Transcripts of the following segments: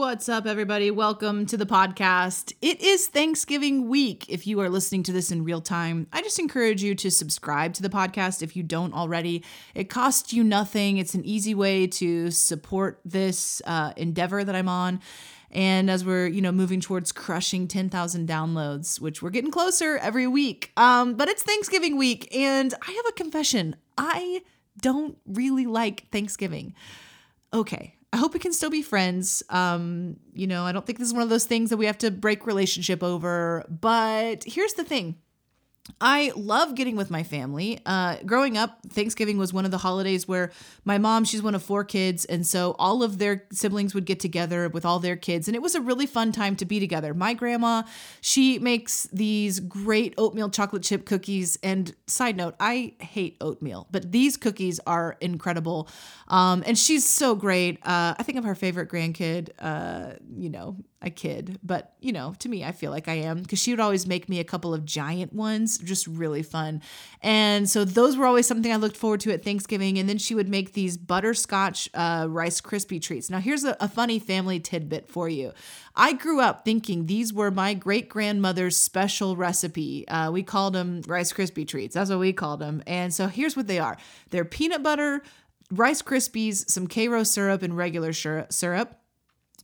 What's up, everybody? Welcome to the podcast. It is Thanksgiving week. If you are listening to this in real time, I just encourage you to subscribe to the podcast if you don't already. It costs you nothing, it's an easy way to support this uh, endeavor that I'm on. And as we're, you know, moving towards crushing 10,000 downloads, which we're getting closer every week. Um, but it's Thanksgiving week, and I have a confession. I don't really like Thanksgiving. Okay, I hope we can still be friends. Um, you know, I don't think this is one of those things that we have to break relationship over. But here's the thing. I love getting with my family. Uh, growing up, Thanksgiving was one of the holidays where my mom, she's one of four kids. And so all of their siblings would get together with all their kids. And it was a really fun time to be together. My grandma, she makes these great oatmeal chocolate chip cookies. And side note, I hate oatmeal, but these cookies are incredible. Um, and she's so great. Uh, I think I'm her favorite grandkid. Uh, you know, I kid, but you know, to me, I feel like I am because she would always make me a couple of giant ones, just really fun. And so those were always something I looked forward to at Thanksgiving. And then she would make these butterscotch uh, Rice Krispie treats. Now, here's a, a funny family tidbit for you. I grew up thinking these were my great grandmother's special recipe. Uh, we called them Rice Krispie treats. That's what we called them. And so here's what they are they're peanut butter, Rice Krispies, some Karo syrup, and regular syrup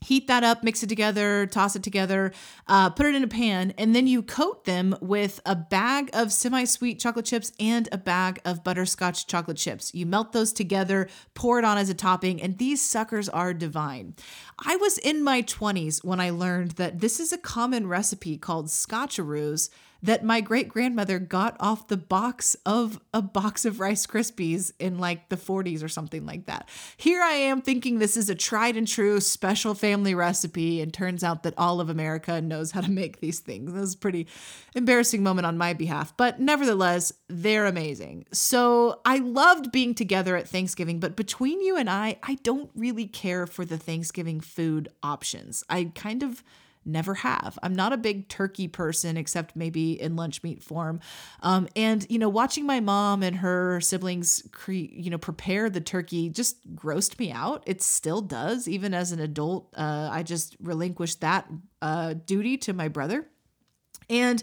heat that up, mix it together, toss it together, uh, put it in a pan, and then you coat them with a bag of semi sweet chocolate chips and a bag of butterscotch chocolate chips. You melt those together, pour it on as a topping, and these suckers are divine. I was in my 20s when I learned that this is a common recipe called scotcheroos that my great grandmother got off the box of a box of Rice Krispies in like the 40s or something like that. Here I am thinking this is a tried and true special family recipe, and turns out that all of America knows how to make these things. This was a pretty embarrassing moment on my behalf, but nevertheless, they're amazing. So I loved being together at Thanksgiving, but between you and I, I don't really care for the Thanksgiving food options. I kind of never have. I'm not a big turkey person, except maybe in lunch meat form. Um, and you know, watching my mom and her siblings, cre- you know, prepare the turkey just grossed me out. It still does, even as an adult. Uh, I just relinquished that uh, duty to my brother. And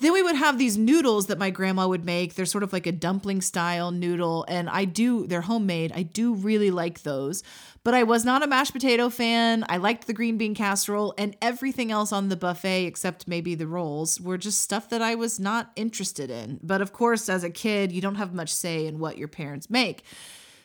then we would have these noodles that my grandma would make. They're sort of like a dumpling style noodle. And I do, they're homemade. I do really like those. But I was not a mashed potato fan. I liked the green bean casserole and everything else on the buffet, except maybe the rolls, were just stuff that I was not interested in. But of course, as a kid, you don't have much say in what your parents make.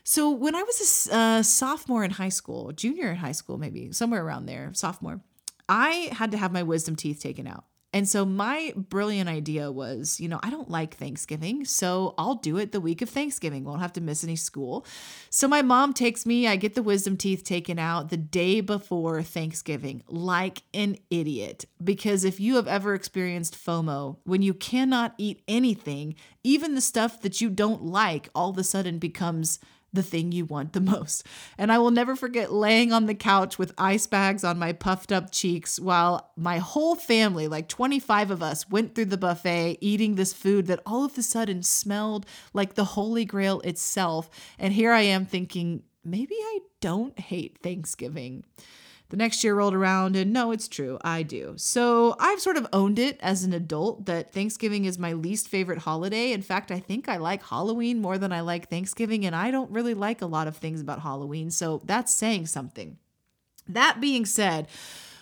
So when I was a uh, sophomore in high school, junior in high school, maybe somewhere around there, sophomore, I had to have my wisdom teeth taken out. And so my brilliant idea was, you know, I don't like Thanksgiving, so I'll do it the week of Thanksgiving. Won't have to miss any school. So my mom takes me, I get the wisdom teeth taken out the day before Thanksgiving, like an idiot. Because if you have ever experienced FOMO, when you cannot eat anything, even the stuff that you don't like all of a sudden becomes the thing you want the most. And I will never forget laying on the couch with ice bags on my puffed up cheeks while my whole family, like 25 of us, went through the buffet eating this food that all of a sudden smelled like the Holy Grail itself. And here I am thinking, maybe I don't hate Thanksgiving. The next year rolled around, and no, it's true, I do. So I've sort of owned it as an adult that Thanksgiving is my least favorite holiday. In fact, I think I like Halloween more than I like Thanksgiving, and I don't really like a lot of things about Halloween. So that's saying something. That being said,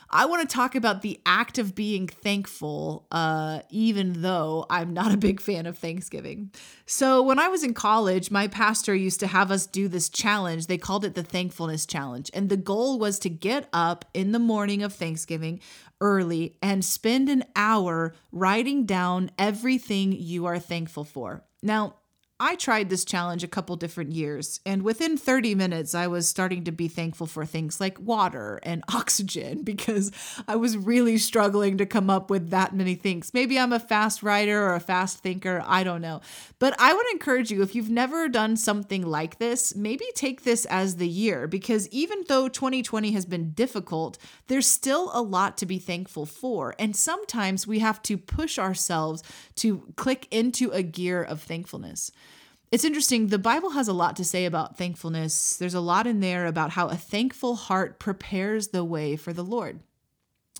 I want to talk about the act of being thankful, uh, even though I'm not a big fan of Thanksgiving. So, when I was in college, my pastor used to have us do this challenge. They called it the Thankfulness Challenge. And the goal was to get up in the morning of Thanksgiving early and spend an hour writing down everything you are thankful for. Now, I tried this challenge a couple different years, and within 30 minutes, I was starting to be thankful for things like water and oxygen because I was really struggling to come up with that many things. Maybe I'm a fast writer or a fast thinker, I don't know. But I would encourage you, if you've never done something like this, maybe take this as the year because even though 2020 has been difficult, there's still a lot to be thankful for. And sometimes we have to push ourselves to click into a gear of thankfulness. It's interesting. The Bible has a lot to say about thankfulness. There's a lot in there about how a thankful heart prepares the way for the Lord.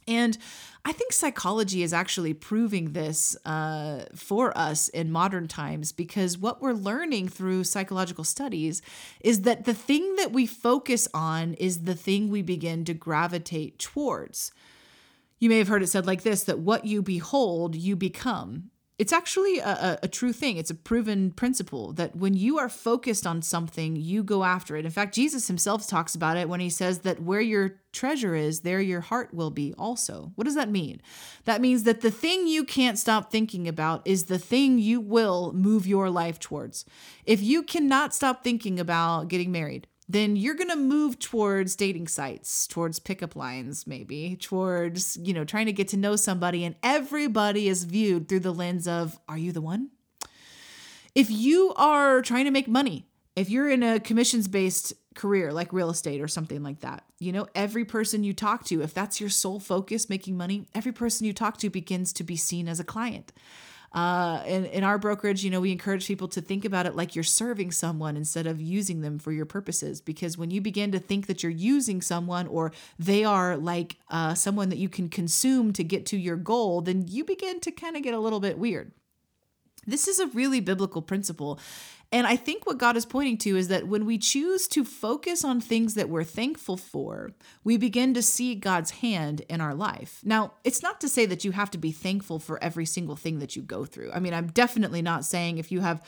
And I think psychology is actually proving this uh, for us in modern times because what we're learning through psychological studies is that the thing that we focus on is the thing we begin to gravitate towards. You may have heard it said like this that what you behold, you become it's actually a, a, true thing. It's a proven principle that when you are focused on something, you go after it. In fact, Jesus himself talks about it when he says that where your treasure is, there your heart will be also. What does that mean? That means that the thing you can't stop thinking about is the thing you will move your life towards. If you cannot stop thinking about getting married, then you're going to move towards dating sites, towards pickup lines, maybe, towards, you know, trying to get to know somebody. And everybody is viewed through the lens of, are you the one? If you are trying to make money, if you're in a commissions based career like real estate or something like that, you know, every person you talk to, if that's your sole focus, making money, every person you talk to begins to be seen as a client. Uh, in, in our brokerage, you know, we encourage people to think about it like you're serving someone instead of using them for your purposes. Because when you begin to think that you're using someone or they are like uh, someone that you can consume to get to your goal, then you begin to kind of get a little bit weird. This is a really biblical principle. And I think what God is pointing to is that when we choose to focus on things that we're thankful for, we begin to see God's hand in our life. Now, it's not to say that you have to be thankful for every single thing that you go through. I mean, I'm definitely not saying if you have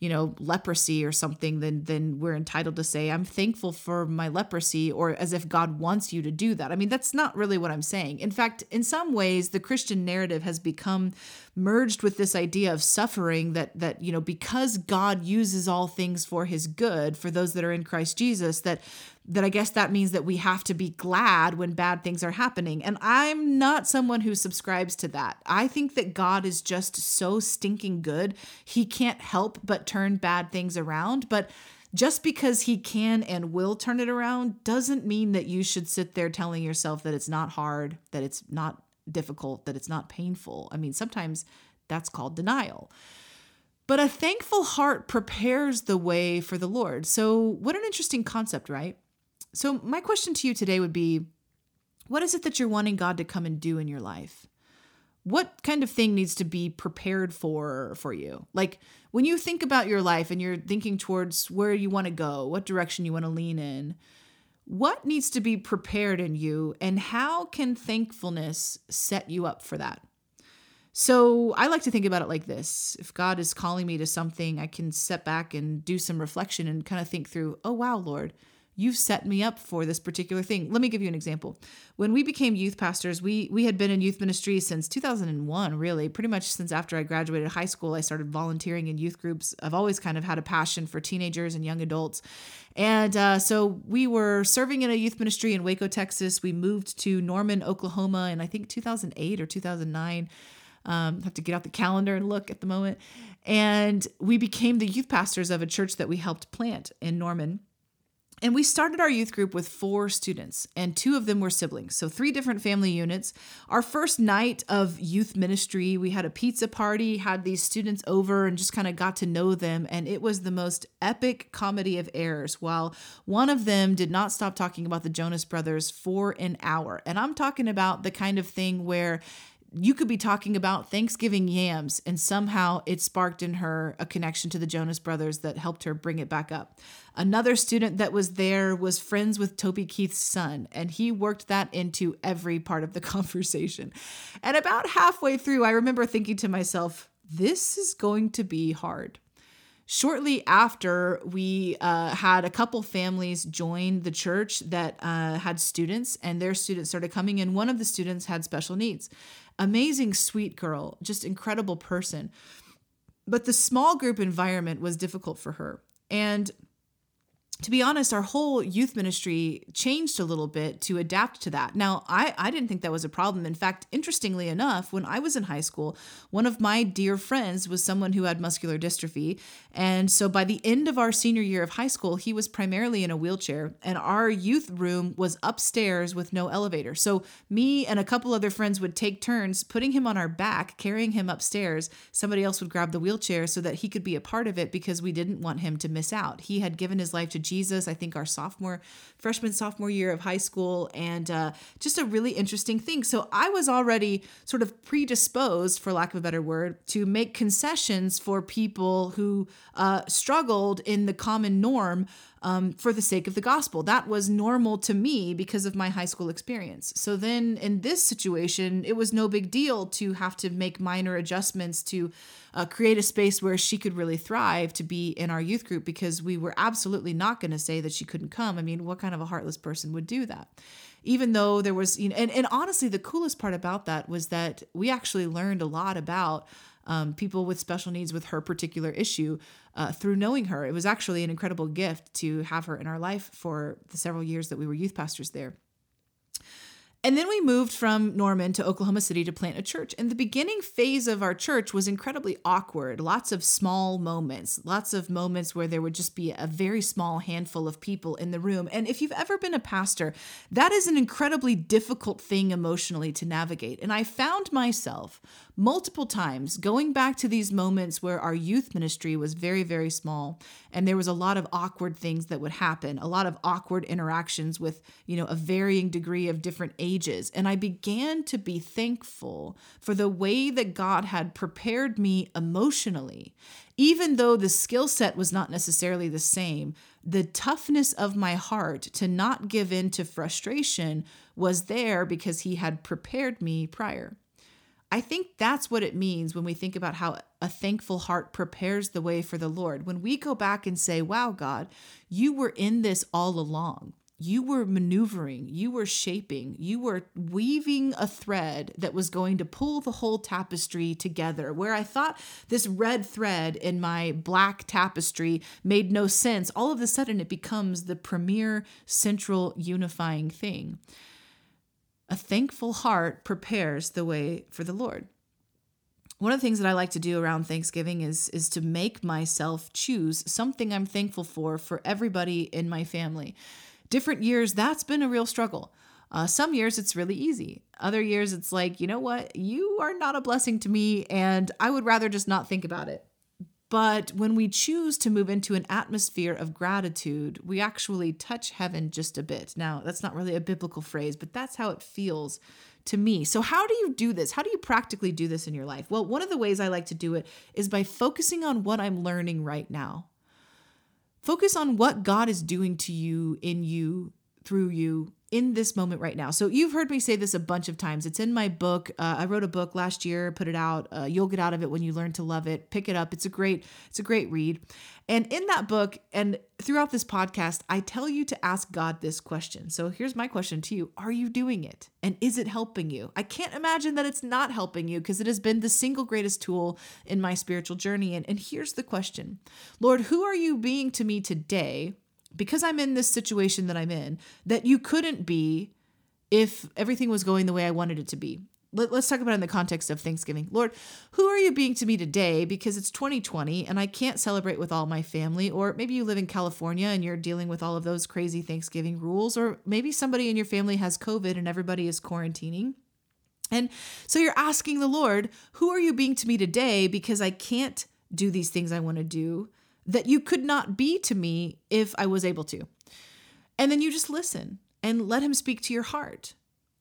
you know leprosy or something then then we're entitled to say i'm thankful for my leprosy or as if god wants you to do that. I mean that's not really what i'm saying. In fact in some ways the christian narrative has become merged with this idea of suffering that that you know because god uses all things for his good for those that are in christ jesus that that I guess that means that we have to be glad when bad things are happening. And I'm not someone who subscribes to that. I think that God is just so stinking good. He can't help but turn bad things around. But just because he can and will turn it around doesn't mean that you should sit there telling yourself that it's not hard, that it's not difficult, that it's not painful. I mean, sometimes that's called denial. But a thankful heart prepares the way for the Lord. So, what an interesting concept, right? So, my question to you today would be what is it that you're wanting God to come and do in your life? What kind of thing needs to be prepared for for you? Like when you think about your life and you're thinking towards where you want to go, what direction you want to lean in, what needs to be prepared in you and how can thankfulness set you up for that? So I like to think about it like this. If God is calling me to something, I can step back and do some reflection and kind of think through, oh, wow, Lord, you've set me up for this particular thing. Let me give you an example. When we became youth pastors, we we had been in youth ministry since 2001, really, pretty much since after I graduated high school, I started volunteering in youth groups. I've always kind of had a passion for teenagers and young adults. And uh, so we were serving in a youth ministry in Waco, Texas. We moved to Norman, Oklahoma in I think 2008 or 2009. Um, have to get out the calendar and look at the moment. And we became the youth pastors of a church that we helped plant in Norman. And we started our youth group with four students, and two of them were siblings. So, three different family units. Our first night of youth ministry, we had a pizza party, had these students over, and just kind of got to know them. And it was the most epic comedy of errors. While one of them did not stop talking about the Jonas Brothers for an hour. And I'm talking about the kind of thing where you could be talking about Thanksgiving yams, and somehow it sparked in her a connection to the Jonas Brothers that helped her bring it back up. Another student that was there was friends with Toby Keith's son, and he worked that into every part of the conversation. And about halfway through, I remember thinking to myself, this is going to be hard. Shortly after, we uh, had a couple families join the church that uh, had students, and their students started coming in. One of the students had special needs. Amazing, sweet girl, just incredible person but the small group environment was difficult for her. And to be honest, our whole youth ministry changed a little bit to adapt to that. Now, I, I didn't think that was a problem. In fact, interestingly enough, when I was in high school, one of my dear friends was someone who had muscular dystrophy. And so by the end of our senior year of high school, he was primarily in a wheelchair, and our youth room was upstairs with no elevator. So me and a couple other friends would take turns putting him on our back, carrying him upstairs. Somebody else would grab the wheelchair so that he could be a part of it because we didn't want him to miss out. He had given his life to Jesus, I think our sophomore, freshman, sophomore year of high school, and uh, just a really interesting thing. So I was already sort of predisposed, for lack of a better word, to make concessions for people who uh, struggled in the common norm um, for the sake of the gospel. That was normal to me because of my high school experience. So then in this situation, it was no big deal to have to make minor adjustments to uh, create a space where she could really thrive to be in our youth group because we were absolutely not going to say that she couldn't come. I mean, what kind of a heartless person would do that? Even though there was, you know, and, and honestly, the coolest part about that was that we actually learned a lot about um, people with special needs with her particular issue uh, through knowing her. It was actually an incredible gift to have her in our life for the several years that we were youth pastors there. And then we moved from Norman to Oklahoma City to plant a church. And the beginning phase of our church was incredibly awkward. Lots of small moments, lots of moments where there would just be a very small handful of people in the room. And if you've ever been a pastor, that is an incredibly difficult thing emotionally to navigate. And I found myself multiple times going back to these moments where our youth ministry was very, very small and there was a lot of awkward things that would happen, a lot of awkward interactions with, you know, a varying degree of different ages. And I began to be thankful for the way that God had prepared me emotionally. Even though the skill set was not necessarily the same, the toughness of my heart to not give in to frustration was there because He had prepared me prior. I think that's what it means when we think about how a thankful heart prepares the way for the Lord. When we go back and say, Wow, God, you were in this all along. You were maneuvering, you were shaping, you were weaving a thread that was going to pull the whole tapestry together. Where I thought this red thread in my black tapestry made no sense, all of a sudden it becomes the premier central unifying thing. A thankful heart prepares the way for the Lord. One of the things that I like to do around Thanksgiving is is to make myself choose something I'm thankful for for everybody in my family. Different years that's been a real struggle. Uh, some years it's really easy. Other years it's like, you know what? You are not a blessing to me, and I would rather just not think about it. But when we choose to move into an atmosphere of gratitude, we actually touch heaven just a bit. Now, that's not really a biblical phrase, but that's how it feels to me. So, how do you do this? How do you practically do this in your life? Well, one of the ways I like to do it is by focusing on what I'm learning right now. Focus on what God is doing to you, in you, through you, in this moment right now. So you've heard me say this a bunch of times. It's in my book. Uh, I wrote a book last year, put it out. Uh, You'll get out of it when you learn to love it. Pick it up. It's a great, it's a great read. And in that book and throughout this podcast, I tell you to ask God this question. So here's my question to you: Are you doing it? And is it helping you? I can't imagine that it's not helping you because it has been the single greatest tool in my spiritual journey. And and here's the question, Lord, who are you being to me today? Because I'm in this situation that I'm in, that you couldn't be if everything was going the way I wanted it to be. Let, us talk about it in the context of Thanksgiving. Lord, who are you being to me today because it's 2020 and I can't celebrate with all my family? Or maybe you live in California and you're dealing with all of those crazy Thanksgiving rules. Or maybe somebody in your family has COVID and everybody is quarantining. And so you're asking the Lord, who are you being to me today because I can't do these things I want to do? That you could not be to me if I was able to. And then you just listen and let him speak to your heart.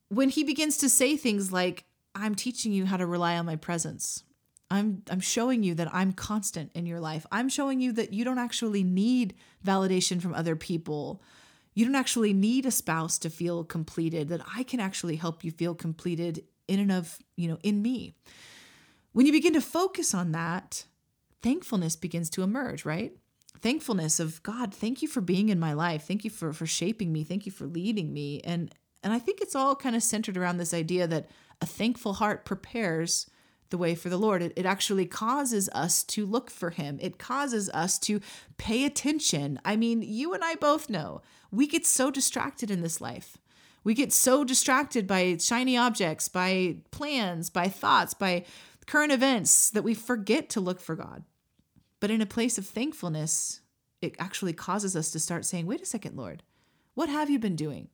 When he begins to say things like, I'm teaching you how to rely on my presence. I'm I'm showing you that I'm constant in your life. I'm showing you that you don't actually need validation from other people. You don't actually need a spouse to feel completed, that I can actually help you feel completed in and of, you know, in me. When you begin to focus on that, thankfulness begins to emerge, right? Thankfulness of God, thank you for being in my life. Thank you for for shaping me. Thank you for leading me. And and I think it's all kind of centered around this idea that a thankful heart prepares the way for the Lord. It, it actually causes us to look for Him, it causes us to pay attention. I mean, you and I both know we get so distracted in this life. We get so distracted by shiny objects, by plans, by thoughts, by current events that we forget to look for God. But in a place of thankfulness, it actually causes us to start saying, wait a second, Lord, what have you been doing?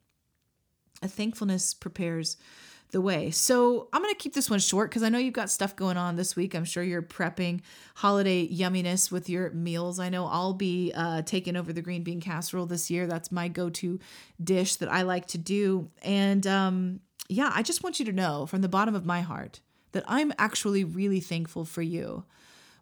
A thankfulness prepares the way. So I'm going to keep this one short because I know you've got stuff going on this week. I'm sure you're prepping holiday yumminess with your meals. I know I'll be uh, taking over the green bean casserole this year. That's my go to dish that I like to do. And um, yeah, I just want you to know from the bottom of my heart that I'm actually really thankful for you.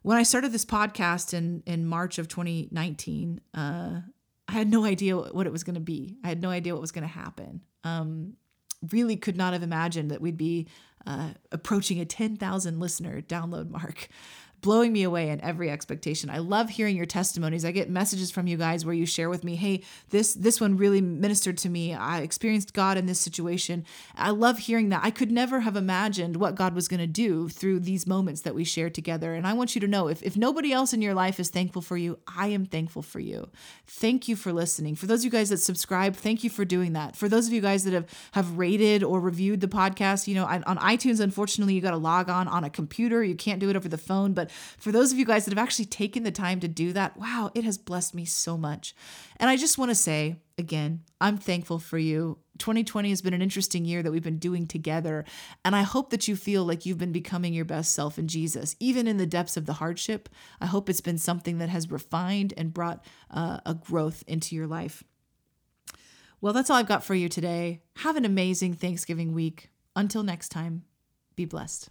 When I started this podcast in, in March of 2019, uh, I had no idea what it was going to be. I had no idea what was going to happen. Um, really could not have imagined that we'd be uh, approaching a 10,000 listener download mark blowing me away in every expectation. I love hearing your testimonies. I get messages from you guys where you share with me, "Hey, this this one really ministered to me. I experienced God in this situation." I love hearing that. I could never have imagined what God was going to do through these moments that we share together. And I want you to know if if nobody else in your life is thankful for you, I am thankful for you. Thank you for listening. For those of you guys that subscribe, thank you for doing that. For those of you guys that have have rated or reviewed the podcast, you know, on iTunes unfortunately you got to log on on a computer. You can't do it over the phone, but for those of you guys that have actually taken the time to do that, wow, it has blessed me so much. And I just want to say again, I'm thankful for you. 2020 has been an interesting year that we've been doing together. And I hope that you feel like you've been becoming your best self in Jesus, even in the depths of the hardship. I hope it's been something that has refined and brought uh, a growth into your life. Well, that's all I've got for you today. Have an amazing Thanksgiving week. Until next time, be blessed.